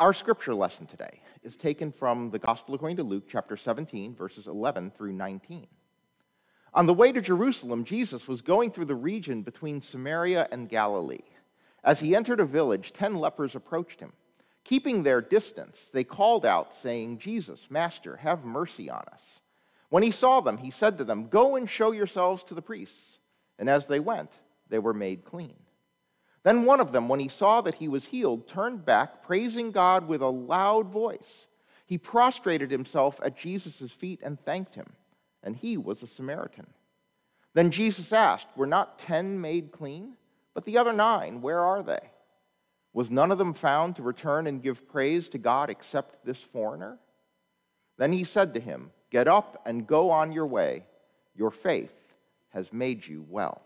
Our scripture lesson today is taken from the Gospel according to Luke, chapter 17, verses 11 through 19. On the way to Jerusalem, Jesus was going through the region between Samaria and Galilee. As he entered a village, ten lepers approached him. Keeping their distance, they called out, saying, Jesus, Master, have mercy on us. When he saw them, he said to them, Go and show yourselves to the priests. And as they went, they were made clean. Then one of them, when he saw that he was healed, turned back, praising God with a loud voice. He prostrated himself at Jesus' feet and thanked him, and he was a Samaritan. Then Jesus asked, Were not ten made clean? But the other nine, where are they? Was none of them found to return and give praise to God except this foreigner? Then he said to him, Get up and go on your way. Your faith has made you well.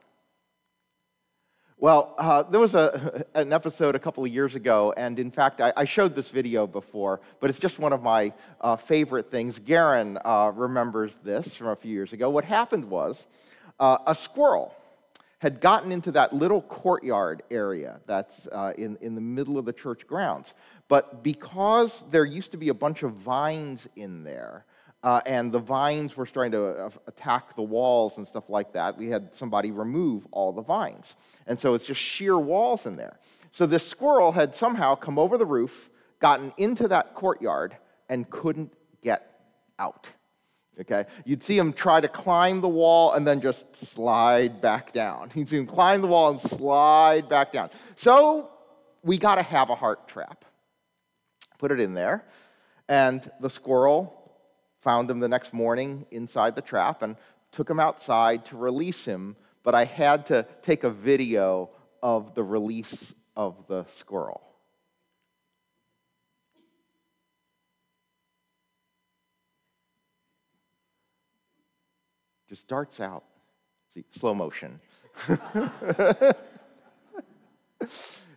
Well, uh, there was a, an episode a couple of years ago, and in fact, I, I showed this video before, but it's just one of my uh, favorite things. Garen uh, remembers this from a few years ago. What happened was uh, a squirrel had gotten into that little courtyard area that's uh, in, in the middle of the church grounds. But because there used to be a bunch of vines in there, uh, and the vines were starting to uh, attack the walls and stuff like that. We had somebody remove all the vines. And so it's just sheer walls in there. So this squirrel had somehow come over the roof, gotten into that courtyard, and couldn't get out. Okay? You'd see him try to climb the wall and then just slide back down. You'd see him climb the wall and slide back down. So we got to Havahart trap. Put it in there. And the squirrel found him the next morning inside the trap and took him outside to release him, but I had to take a video of the release of the squirrel. Just darts out. See, slow motion.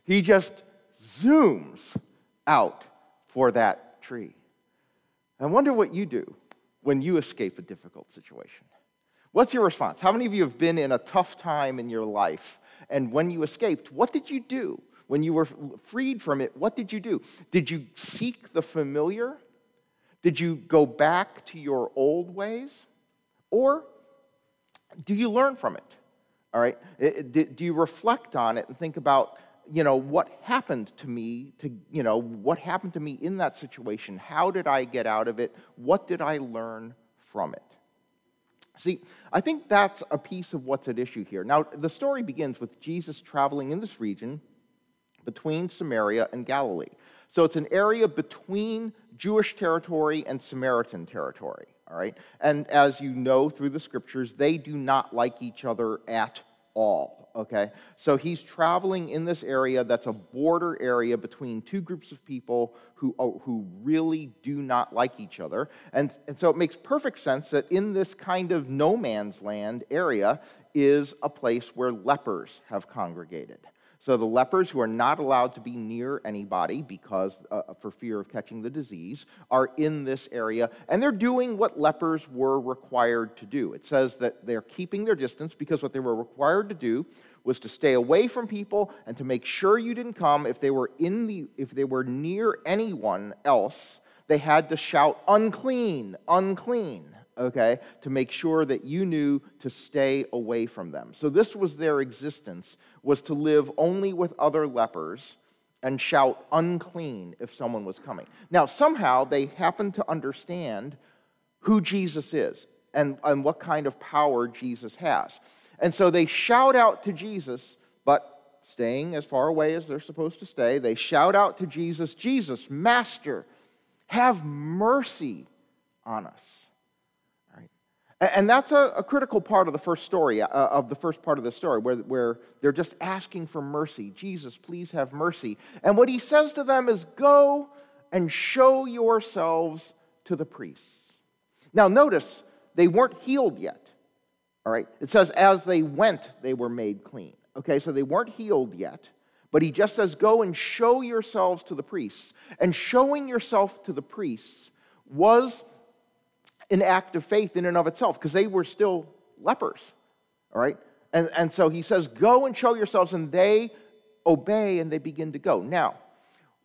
he just zooms out for that tree. I wonder what you do when you escape a difficult situation. What's your response? How many of you have been in a tough time in your life? And when you escaped, what did you do? When you were freed from it, what did you do? Did you seek the familiar? Did you go back to your old ways? Or do you learn from it? All right? Do you reflect on it and think about you know, what happened to me to, you know, what happened to me in that situation? How did I get out of it? What did I learn from it? See, I think that's a piece of what's at issue here. Now, the story begins with Jesus traveling in this region between Samaria and Galilee. So it's an area between Jewish territory and Samaritan territory, all right? And as you know through the scriptures, they do not like each other at all okay? So he's traveling in this area that's a border area between two groups of people who, oh, who really do not like each other. And, and so it makes perfect sense that in this kind of no man's land area is a place where lepers have congregated. So the lepers who are not allowed to be near anybody because uh, for fear of catching the disease are in this area and they're doing what lepers were required to do. It says that they're keeping their distance because what they were required to do was to stay away from people and to make sure you didn't come. If they were in the if they were near anyone else they had to shout unclean! Unclean okay, to make sure that you knew to stay away from them. So this was their existence, was to live only with other lepers and shout unclean if someone was coming. Now, somehow they happen to understand who Jesus is and, and what kind of power Jesus has. And so they shout out to Jesus, but staying as far away as they're supposed to stay, they shout out to Jesus, Jesus, Master, have mercy on us. And that's a, a, critical part of the first story, uh, of the first part of the story, where, where they're just asking for mercy. Jesus, please have mercy. And what he says to them is, Go and show yourselves to the priests. Now, notice they weren't healed yet. All right? It says, As they went, they were made clean. Okay, so they weren't healed yet. But he just says, Go and show yourselves to the priests. And showing yourself to the priests was an act of faith in and of itself because they were still lepers. All right? And, and so he says, Go and show yourselves, and they obey and they begin to go. Now,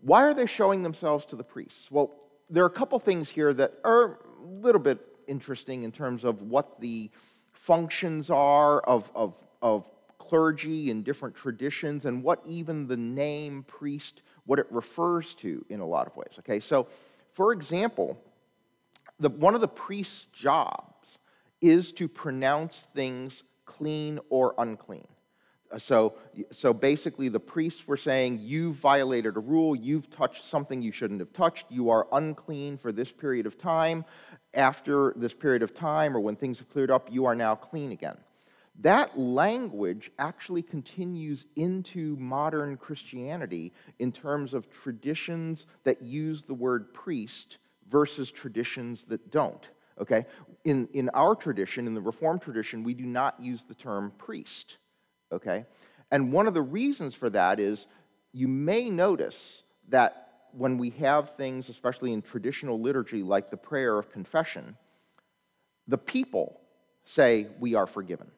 Why are they showing themselves to the priests? Well, there are a couple things here that are a little bit interesting in terms of what the functions are of, of, of clergy in different traditions and what even the name priest, what it refers to in a lot of ways. Okay, so for example, the, one of the priest's jobs is to pronounce things clean or unclean. Uh, so, so basically, the priests were saying, You've violated a rule, you've touched something you shouldn't have touched, you are unclean for this period of time. After this period of time, or when things have cleared up, you are now clean again. That language actually continues into modern Christianity in terms of traditions that use the word priest versus traditions that don't. Okay? In, in our tradition, in the Reformed tradition, we do not use the term priest okay? And one of the reasons for that is you may notice that when we have things, especially in traditional liturgy like the prayer of confession, the people say, We are forgiven.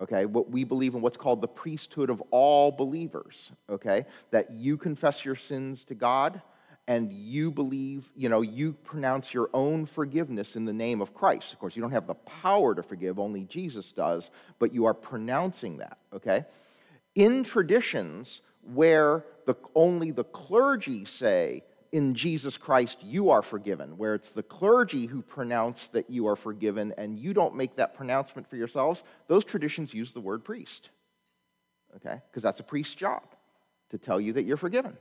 Okay, what we believe in what's called the priesthood of all believers, okay? That you confess your sins to God and you believe, you know, you pronounce your own forgiveness in the name of Christ. Of course, you don't have the power to forgive, only Jesus does, but you are pronouncing that, okay? In traditions where the, only the clergy say, in Jesus Christ, you are forgiven, where it's the clergy who pronounce that you are forgiven and you don't make that pronouncement for yourselves, those traditions use the word priest, okay? Because that's a priest's job to tell you that you're forgiven.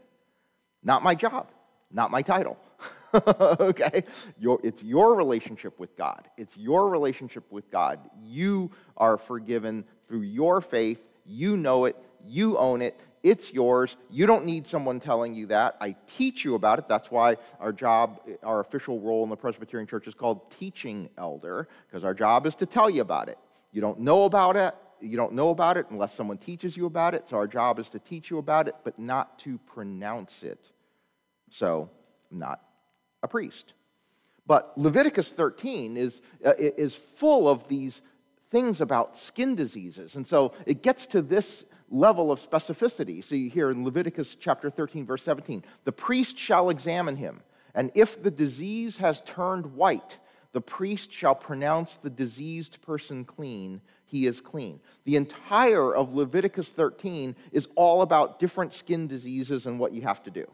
Not my job not my title. okay? Your, it's your relationship with God. It's your relationship with God. You are forgiven through your faith. You know it. You own it. It's yours. You don't need someone telling you that. I teach you about it. That's why our job, our official role in the Presbyterian Church is called teaching elder, because our job is to tell you about it. You don't know about it. You don't know about it unless someone teaches you about it. So our job is to teach you about it, but not to pronounce it so I'm not a priest. But Leviticus 13 is, uh, is full of these things about skin diseases. And so it gets to this level of specificity. See here in Leviticus chapter 13, verse 17 the priest shall examine him, and if the disease has turned white, the priest shall pronounce the diseased person clean. He is clean. The entire of Leviticus 13 is all about different skin diseases and what you have to do.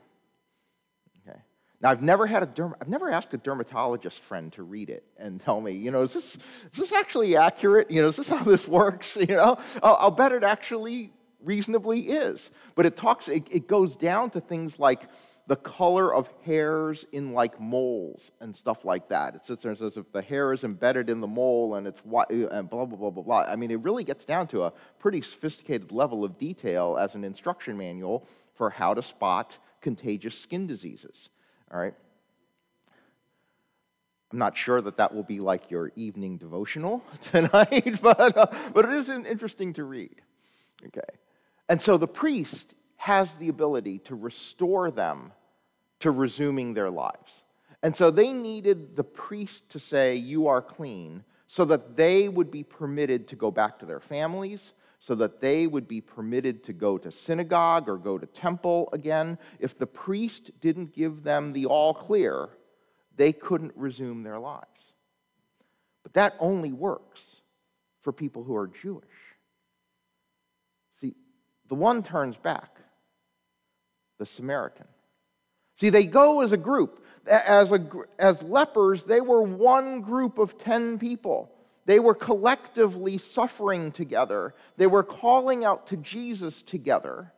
Now, I've never had a derm- I've never asked a dermatologist friend to read it and tell me, you know, is this, is this actually accurate? You know, is this how this works? You know, I'll, bet it actually reasonably is. But it talks, it, it goes down to things like the color of hairs in like moles and stuff like that. It sits there and says if the hair is embedded in the mole and it's white uh, and blah, blah, blah, blah, blah. I mean, it really gets down to a pretty sophisticated level of detail as an instruction manual for how to spot contagious skin diseases. All right? I'm not sure that that will be like your evening devotional tonight, but, uh, but it is interesting to read. Okay. And so the priest has the ability to restore them to resuming their lives. And so they needed the priest to say, You are clean, so that they would be permitted to go back to their families, so that they would be permitted to go to synagogue or go to temple again. If the priest didn't give them the all clear, they couldn't resume their lives. But that only works for people who are Jewish. See, the one turns back, the Samaritan. See, they go as a group. As, a, as lepers, they were one group of 10 people. They were collectively suffering together. They were calling out to Jesus together.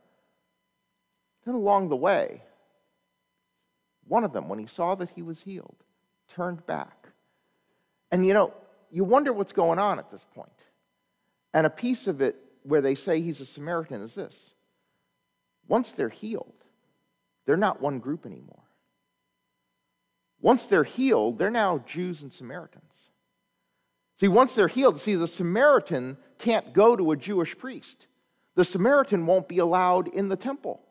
Then along the way, one of them, when he saw that he was healed, turned back. And you know, you wonder what's going on at this point. And a piece of it where they say he's a Samaritan is this once they're healed, they're not one group anymore. Once they're healed, they're now Jews and Samaritans. See, once they're healed, see, the Samaritan can't go to a Jewish priest. The Samaritan won't be allowed in the temple.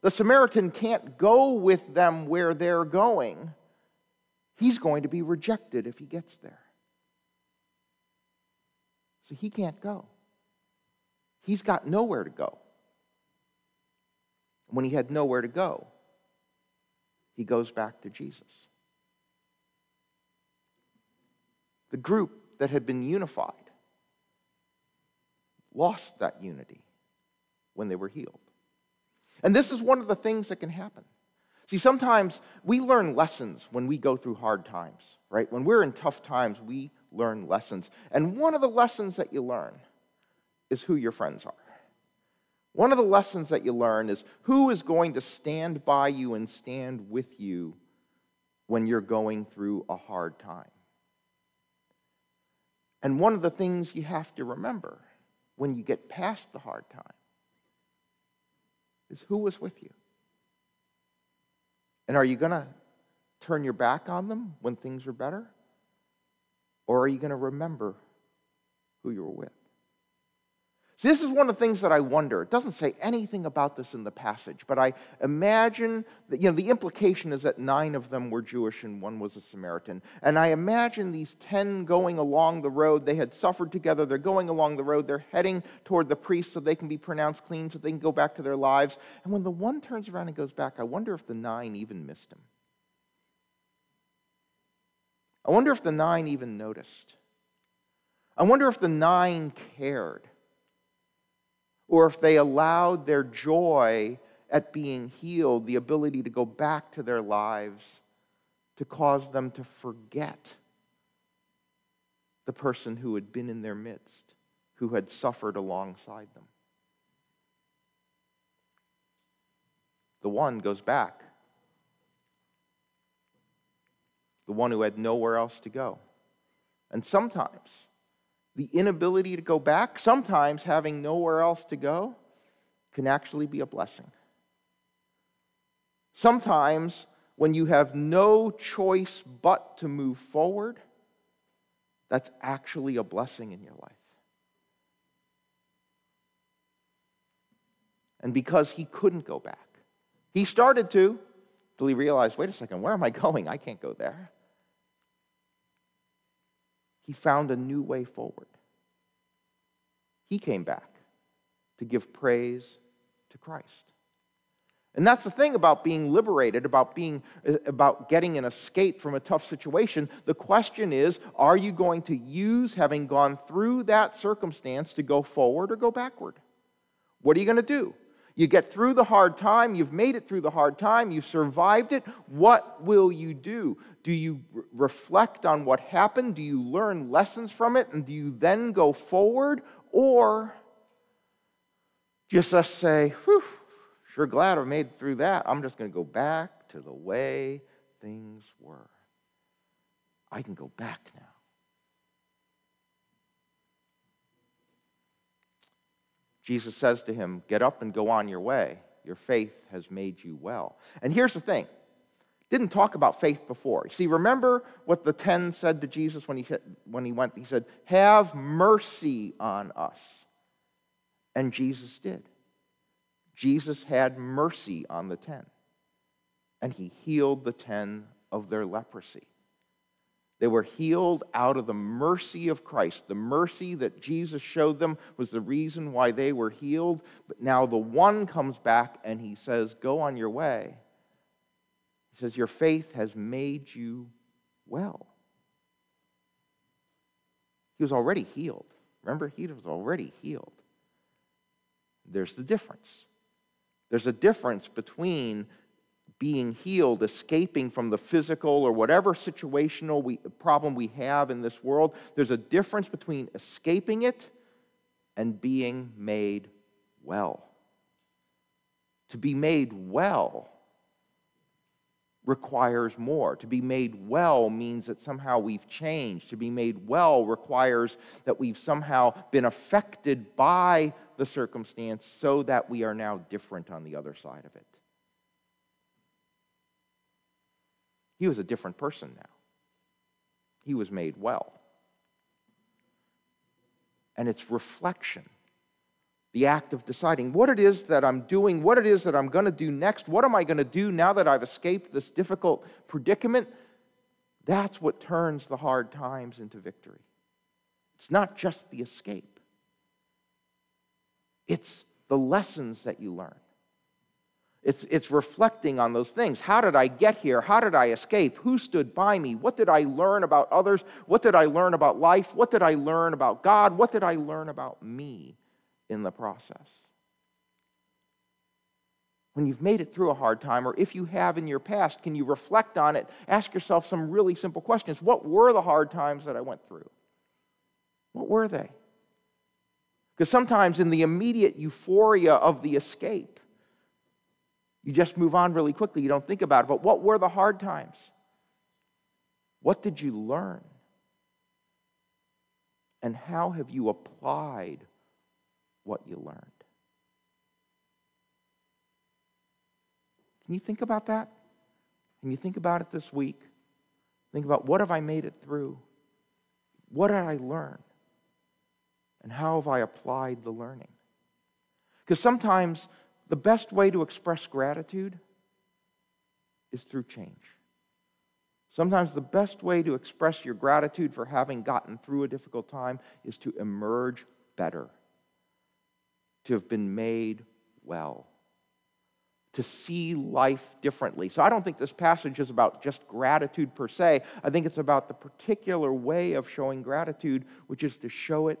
The Samaritan can't go with them where they're going. He's going to be rejected if he gets there. So he can't go. He's got nowhere to go. When he had nowhere to go, he goes back to Jesus. The group that had been unified lost that unity when they were healed. And this is one of the things that can happen. See, sometimes we learn lessons when we go through hard times, right? When we're in tough times, we learn lessons. And one of the lessons that you learn is who your friends are. One of the lessons that you learn is who is going to stand by you and stand with you when you're going through a hard time. And one of the things you have to remember when you get past the hard time is who was with you. And are you going to turn your back on them when things are better? Or are you going to remember who you were with? This is one of the things that I wonder. It doesn't say anything about this in the passage, but I imagine that, you know, the implication is that nine of them were Jewish and one was a Samaritan. And I imagine these ten going along the road. They had suffered together. They're going along the road. They're heading toward the priest so they can be pronounced clean, so they can go back to their lives. And when the one turns around and goes back, I wonder if the nine even missed him. I wonder if the nine even noticed. I wonder if the nine cared or if they allowed their joy at being healed, the ability to go back to their lives, to cause them to forget the person who had been in their midst, who had suffered alongside them. The one goes back. The one who had nowhere else to go. And sometimes, the inability to go back, sometimes having nowhere else to go, can actually be a blessing. Sometimes, when you have no choice but to move forward, that's actually a blessing in your life. And because he couldn't go back, he started to, till he realized wait a second, where am I going? I can't go there he found a new way forward. He came back to give praise to Christ. And that's the thing about being liberated, about being uh, about getting an escape from a tough situation. The question is, are you going to use having gone through that circumstance to go forward or go backward? What are you going to do? You get through the hard time, you've made it through the hard time, you've survived it. What will you do? Do you reflect on what happened? Do you learn lessons from it? And do you then go forward? Or just us say, whew, sure glad I made it through that. I'm just going to go back to the way things were. I can go back now. Jesus says to him, Get up and go on your way. Your faith has made you well. And here's the thing didn't talk about faith before. See, remember what the ten said to Jesus when he, when he went? He said, Have mercy on us. And Jesus did. Jesus had mercy on the ten, and he healed the ten of their leprosy. They were healed out of the mercy of Christ. The mercy that Jesus showed them was the reason why they were healed. But now the one comes back and he says, Go on your way. He says, Your faith has made you well. He was already healed. Remember, he was already healed. There's the difference. There's a difference between being healed, escaping from the physical or whatever situational we, problem we have in this world. There's a difference between escaping it and being made well. To be made well requires more. To be made well means that somehow we've changed. To be made well requires that we've somehow been affected by the circumstance so that we are now different on the other side of it. He was a different person now. He was made well. And it's reflection, the act of deciding what it is that I'm doing, what it is that I'm going to do next, what am I going to do now that I've escaped this difficult predicament. That's what turns the hard times into victory. It's not just the escape, it's the lessons that you learn. It's, it's reflecting on those things. How did I get here? How did I escape? Who stood by me? What did I learn about others? What did I learn about life? What did I learn about God? What did I learn about me in the process? When you've made it through a hard time, or if you have in your past, can you reflect on it? Ask yourself some really simple questions. What were the hard times that I went through? What were they? Because sometimes in the immediate euphoria of the escape, you just move on really quickly. You don't think about it. But what were the hard times? What did you learn? And how have you applied what you learned? Can you think about that? Can you think about it this week? Think about what have I made it through? What did I learn? And how have I applied the learning? Because sometimes the best way to express gratitude is through change. Sometimes the best way to express your gratitude for having gotten through a difficult time is to emerge better, to have been made well, to see life differently. So I don't think this passage is about just gratitude per se. I think it's about the particular way of showing gratitude, which is to show it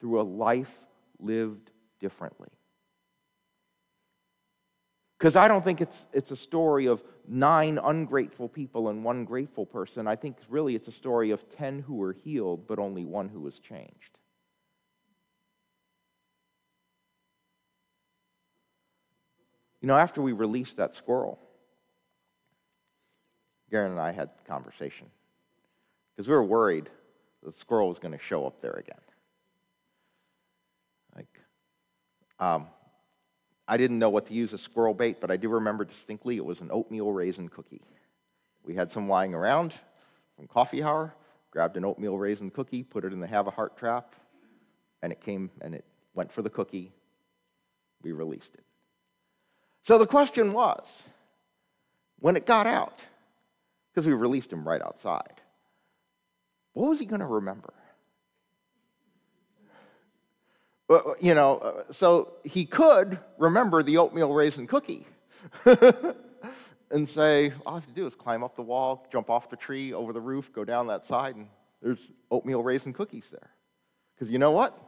through a life lived differently. Because I don't think it's, it's a story of nine ungrateful people and one grateful person. I think really it's a story of 10 who were healed, but only one who was changed. You know, after we released that squirrel, Garen and I had a conversation because we were worried the squirrel was going to show up there again. Like, um, I didn't know what to use as squirrel bait, but I do remember distinctly it was an oatmeal raisin cookie. We had some lying around from coffee hour, grabbed an oatmeal raisin cookie, put it in the Havahart trap, and it came and it went for the cookie. We released it. So the question was when it got out, because we released him right outside, what was he going to remember? You know, uh, so he could remember the oatmeal raisin cookie and say, all I have to do is climb up the wall, jump off the tree, over the roof, go down that side, and there's oatmeal raisin cookies there. Because you know what?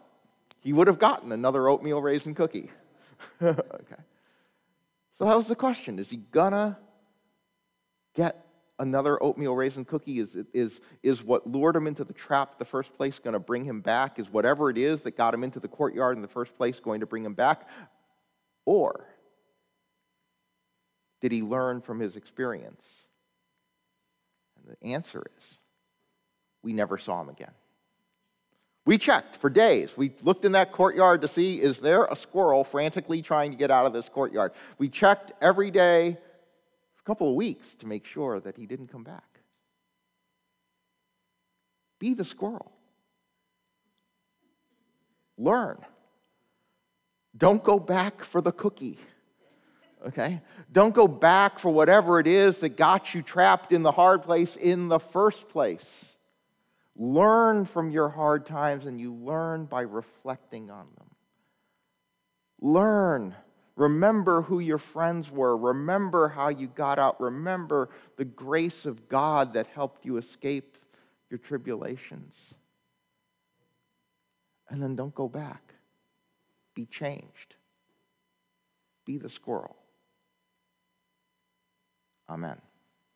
He would have gotten another oatmeal raisin cookie. okay. So that was the question. Is he gonna get another oatmeal raisin cookie? Is, is, is what lured him into the trap the first place going to bring him back? Is whatever it is that got him into the courtyard in the first place going to bring him back? Or did he learn from his experience? And the answer is we never saw him again. We checked for days. We looked in that courtyard to see is there a squirrel frantically trying to get out of this courtyard. We checked every day couple of weeks to make sure that he didn't come back. Be the squirrel. Learn. Don't go back for the cookie. Okay? Don't go back for whatever it is that got you trapped in the hard place in the first place. Learn from your hard times, and you learn by reflecting on them. Learn Remember who your friends were. Remember how you got out. Remember the grace of God that helped you escape your tribulations. And then don't go back. Be changed. Be the squirrel. Amen.